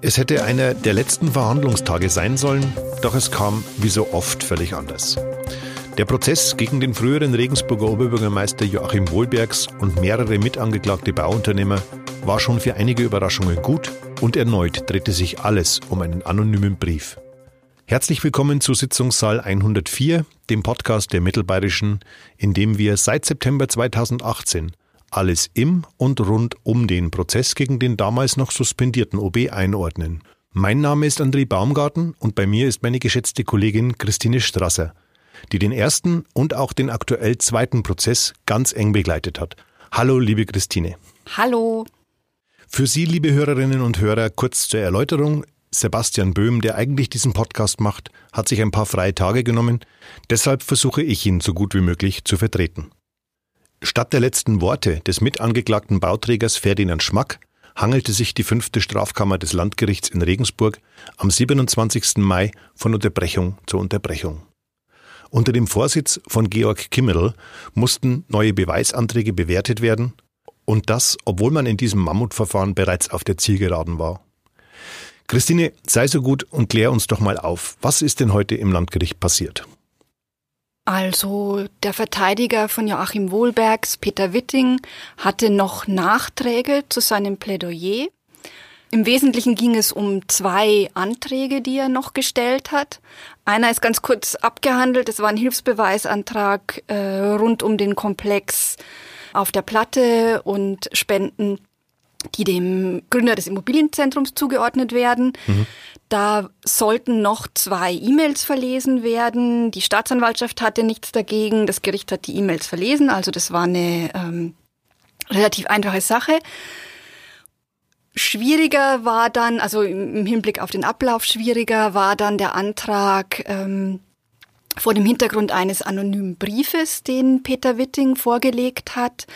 Es hätte einer der letzten Verhandlungstage sein sollen, doch es kam wie so oft völlig anders. Der Prozess gegen den früheren Regensburger Oberbürgermeister Joachim Wohlbergs und mehrere mitangeklagte Bauunternehmer war schon für einige Überraschungen gut und erneut drehte sich alles um einen anonymen Brief. Herzlich willkommen zu Sitzungssaal 104, dem Podcast der Mittelbayerischen, in dem wir seit September 2018 alles im und rund um den Prozess gegen den damals noch suspendierten OB einordnen. Mein Name ist André Baumgarten und bei mir ist meine geschätzte Kollegin Christine Strasser, die den ersten und auch den aktuell zweiten Prozess ganz eng begleitet hat. Hallo, liebe Christine. Hallo. Für Sie, liebe Hörerinnen und Hörer, kurz zur Erläuterung. Sebastian Böhm, der eigentlich diesen Podcast macht, hat sich ein paar freie Tage genommen. Deshalb versuche ich ihn so gut wie möglich zu vertreten. Statt der letzten Worte des mitangeklagten Bauträgers Ferdinand Schmack hangelte sich die fünfte Strafkammer des Landgerichts in Regensburg am 27. Mai von Unterbrechung zu Unterbrechung. Unter dem Vorsitz von Georg Kimmerl mussten neue Beweisanträge bewertet werden und das, obwohl man in diesem Mammutverfahren bereits auf der Zielgeraden war. Christine, sei so gut und klär uns doch mal auf, was ist denn heute im Landgericht passiert? Also der Verteidiger von Joachim Wohlbergs, Peter Witting, hatte noch Nachträge zu seinem Plädoyer. Im Wesentlichen ging es um zwei Anträge, die er noch gestellt hat. Einer ist ganz kurz abgehandelt, es war ein Hilfsbeweisantrag äh, rund um den Komplex auf der Platte und Spenden die dem Gründer des Immobilienzentrums zugeordnet werden. Mhm. Da sollten noch zwei E-Mails verlesen werden. Die Staatsanwaltschaft hatte nichts dagegen. Das Gericht hat die E-Mails verlesen. Also das war eine ähm, relativ einfache Sache. Schwieriger war dann, also im Hinblick auf den Ablauf schwieriger war dann der Antrag ähm, vor dem Hintergrund eines anonymen Briefes, den Peter Witting vorgelegt hat.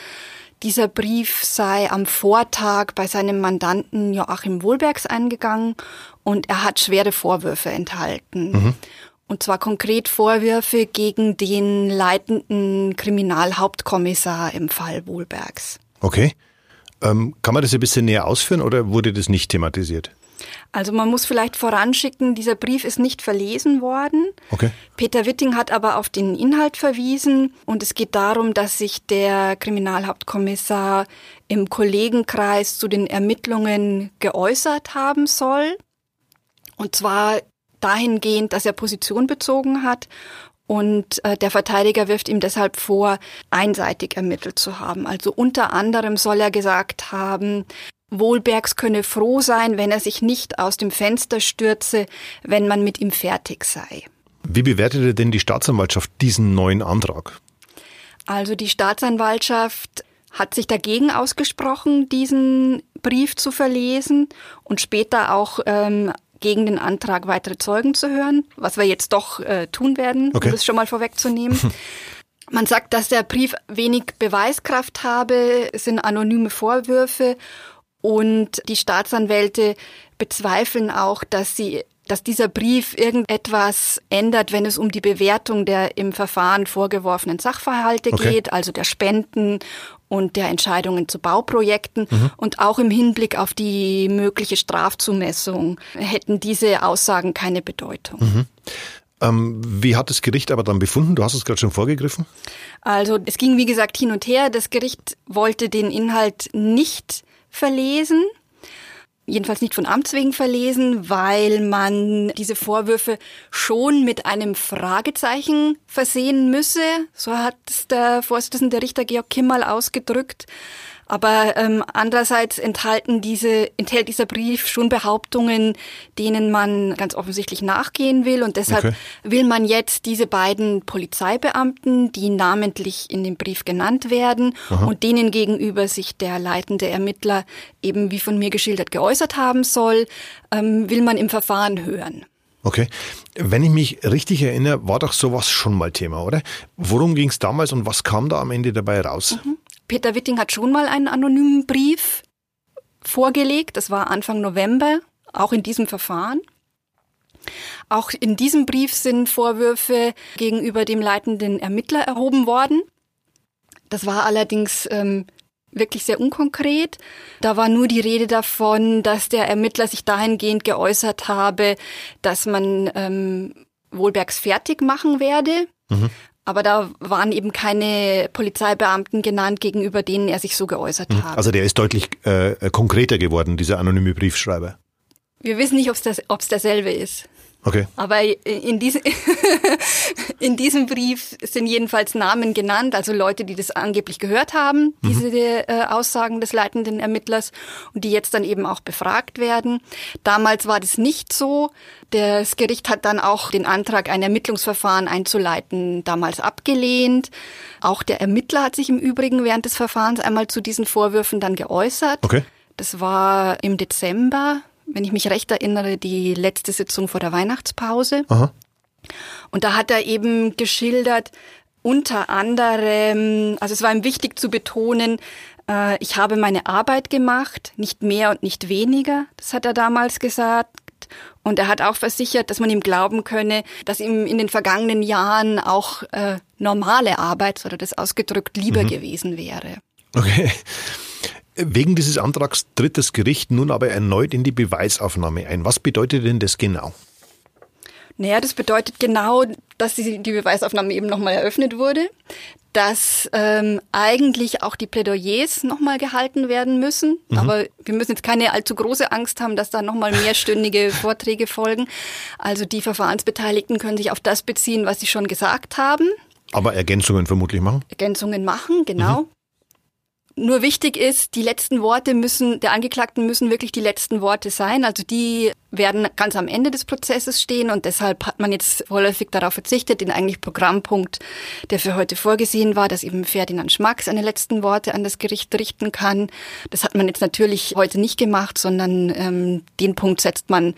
Dieser Brief sei am Vortag bei seinem Mandanten Joachim Wohlbergs eingegangen und er hat schwere Vorwürfe enthalten. Mhm. Und zwar konkret Vorwürfe gegen den leitenden Kriminalhauptkommissar im Fall Wohlbergs. Okay. Ähm, kann man das ein bisschen näher ausführen oder wurde das nicht thematisiert? Also man muss vielleicht voranschicken, dieser Brief ist nicht verlesen worden. Okay. Peter Witting hat aber auf den Inhalt verwiesen und es geht darum, dass sich der Kriminalhauptkommissar im Kollegenkreis zu den Ermittlungen geäußert haben soll. Und zwar dahingehend, dass er Position bezogen hat und äh, der Verteidiger wirft ihm deshalb vor, einseitig ermittelt zu haben. Also unter anderem soll er gesagt haben, Wohlbergs könne froh sein, wenn er sich nicht aus dem Fenster stürze, wenn man mit ihm fertig sei. Wie bewertete denn die Staatsanwaltschaft diesen neuen Antrag? Also die Staatsanwaltschaft hat sich dagegen ausgesprochen, diesen Brief zu verlesen und später auch ähm, gegen den Antrag, weitere Zeugen zu hören, was wir jetzt doch äh, tun werden, okay. um das schon mal vorwegzunehmen. Man sagt, dass der Brief wenig Beweiskraft habe, es sind anonyme Vorwürfe und die Staatsanwälte bezweifeln auch, dass sie dass dieser Brief irgendetwas ändert, wenn es um die Bewertung der im Verfahren vorgeworfenen Sachverhalte okay. geht, also der Spenden und der Entscheidungen zu Bauprojekten mhm. und auch im Hinblick auf die mögliche Strafzumessung hätten diese Aussagen keine Bedeutung. Mhm. Ähm, wie hat das Gericht aber dann befunden? Du hast es gerade schon vorgegriffen. Also es ging wie gesagt hin und her. Das Gericht wollte den Inhalt nicht verlesen. Jedenfalls nicht von Amts wegen verlesen, weil man diese Vorwürfe schon mit einem Fragezeichen versehen müsse. So hat es der Vorsitzende Richter Georg Kimmel ausgedrückt. Aber ähm, andererseits enthalten diese, enthält dieser Brief schon Behauptungen, denen man ganz offensichtlich nachgehen will. Und deshalb okay. will man jetzt diese beiden Polizeibeamten, die namentlich in dem Brief genannt werden Aha. und denen gegenüber sich der leitende Ermittler eben wie von mir geschildert geäußert haben soll, ähm, will man im Verfahren hören. Okay. Wenn ich mich richtig erinnere, war doch sowas schon mal Thema, oder? Worum ging es damals und was kam da am Ende dabei raus? Mhm. Peter Witting hat schon mal einen anonymen Brief vorgelegt. Das war Anfang November, auch in diesem Verfahren. Auch in diesem Brief sind Vorwürfe gegenüber dem leitenden Ermittler erhoben worden. Das war allerdings ähm, wirklich sehr unkonkret. Da war nur die Rede davon, dass der Ermittler sich dahingehend geäußert habe, dass man ähm, Wohlbergs fertig machen werde. Mhm. Aber da waren eben keine Polizeibeamten genannt, gegenüber denen er sich so geäußert mhm. hat. Also der ist deutlich äh, konkreter geworden, dieser anonyme Briefschreiber. Wir wissen nicht, ob es derselbe ist. Okay. Aber in, diese, in diesem Brief sind jedenfalls Namen genannt, also Leute, die das angeblich gehört haben, mhm. diese äh, Aussagen des leitenden Ermittlers und die jetzt dann eben auch befragt werden. Damals war das nicht so. Das Gericht hat dann auch den Antrag, ein Ermittlungsverfahren einzuleiten, damals abgelehnt. Auch der Ermittler hat sich im Übrigen während des Verfahrens einmal zu diesen Vorwürfen dann geäußert. Okay. Das war im Dezember wenn ich mich recht erinnere, die letzte Sitzung vor der Weihnachtspause. Aha. Und da hat er eben geschildert, unter anderem, also es war ihm wichtig zu betonen, äh, ich habe meine Arbeit gemacht, nicht mehr und nicht weniger. Das hat er damals gesagt. Und er hat auch versichert, dass man ihm glauben könne, dass ihm in den vergangenen Jahren auch äh, normale Arbeit, oder das ausgedrückt, lieber mhm. gewesen wäre. Okay. Wegen dieses Antrags tritt das Gericht nun aber erneut in die Beweisaufnahme ein. Was bedeutet denn das genau? Naja, das bedeutet genau, dass die, die Beweisaufnahme eben nochmal eröffnet wurde, dass ähm, eigentlich auch die Plädoyers nochmal gehalten werden müssen. Mhm. Aber wir müssen jetzt keine allzu große Angst haben, dass da nochmal mehrstündige Vorträge folgen. Also die Verfahrensbeteiligten können sich auf das beziehen, was sie schon gesagt haben. Aber Ergänzungen vermutlich machen? Ergänzungen machen, genau. Mhm. Nur wichtig ist, die letzten Worte müssen, der Angeklagten müssen wirklich die letzten Worte sein. Also die werden ganz am Ende des Prozesses stehen und deshalb hat man jetzt vorläufig darauf verzichtet, den eigentlich Programmpunkt, der für heute vorgesehen war, dass eben Ferdinand Schmack seine letzten Worte an das Gericht richten kann. Das hat man jetzt natürlich heute nicht gemacht, sondern ähm, den Punkt setzt man,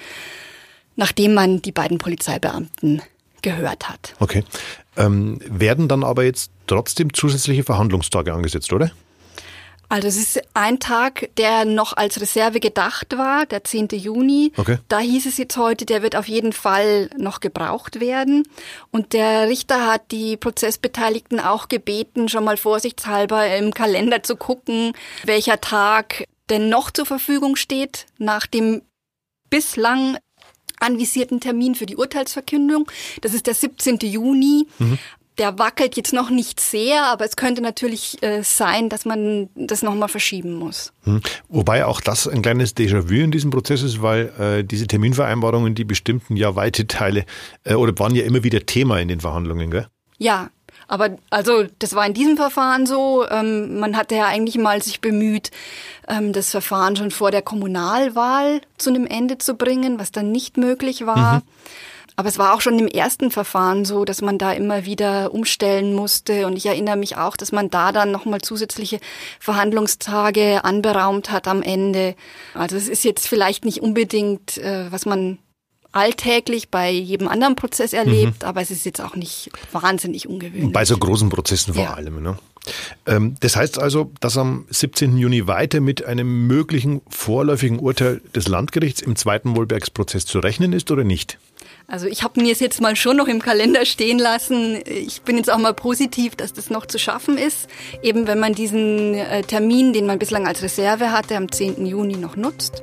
nachdem man die beiden Polizeibeamten gehört hat. Okay. Ähm, werden dann aber jetzt trotzdem zusätzliche Verhandlungstage angesetzt, oder? Also es ist ein Tag, der noch als Reserve gedacht war, der 10. Juni. Okay. Da hieß es jetzt heute, der wird auf jeden Fall noch gebraucht werden. Und der Richter hat die Prozessbeteiligten auch gebeten, schon mal vorsichtshalber im Kalender zu gucken, welcher Tag denn noch zur Verfügung steht nach dem bislang anvisierten Termin für die Urteilsverkündung. Das ist der 17. Juni. Mhm der wackelt jetzt noch nicht sehr, aber es könnte natürlich äh, sein, dass man das nochmal verschieben muss. Hm. Wobei auch das ein kleines Déjà-vu in diesem Prozess ist, weil äh, diese Terminvereinbarungen, die bestimmten ja weite Teile äh, oder waren ja immer wieder Thema in den Verhandlungen, gell? Ja, aber also das war in diesem Verfahren so. Ähm, man hatte ja eigentlich mal sich bemüht, ähm, das Verfahren schon vor der Kommunalwahl zu einem Ende zu bringen, was dann nicht möglich war. Mhm. Aber es war auch schon im ersten Verfahren so, dass man da immer wieder umstellen musste. Und ich erinnere mich auch, dass man da dann nochmal zusätzliche Verhandlungstage anberaumt hat am Ende. Also es ist jetzt vielleicht nicht unbedingt, äh, was man alltäglich bei jedem anderen Prozess erlebt, mhm. aber es ist jetzt auch nicht wahnsinnig ungewöhnlich. Bei so großen Prozessen vor ja. allem. Ne? Ähm, das heißt also, dass am 17. Juni weiter mit einem möglichen vorläufigen Urteil des Landgerichts im zweiten Wohlbergsprozess zu rechnen ist oder nicht? Also ich habe mir es jetzt mal schon noch im Kalender stehen lassen. Ich bin jetzt auch mal positiv, dass das noch zu schaffen ist. Eben wenn man diesen äh, Termin, den man bislang als Reserve hatte, am 10. Juni noch nutzt.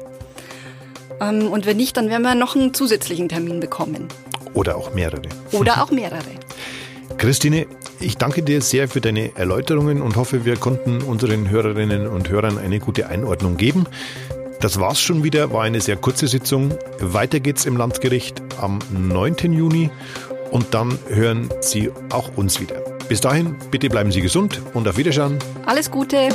Ähm, und wenn nicht, dann werden wir noch einen zusätzlichen Termin bekommen. Oder auch mehrere. Oder auch mehrere. Christine, ich danke dir sehr für deine Erläuterungen und hoffe, wir konnten unseren Hörerinnen und Hörern eine gute Einordnung geben. Das war's schon wieder, war eine sehr kurze Sitzung. Weiter geht's im Landgericht am 9. Juni und dann hören Sie auch uns wieder. Bis dahin, bitte bleiben Sie gesund und auf Wiederschauen. Alles Gute.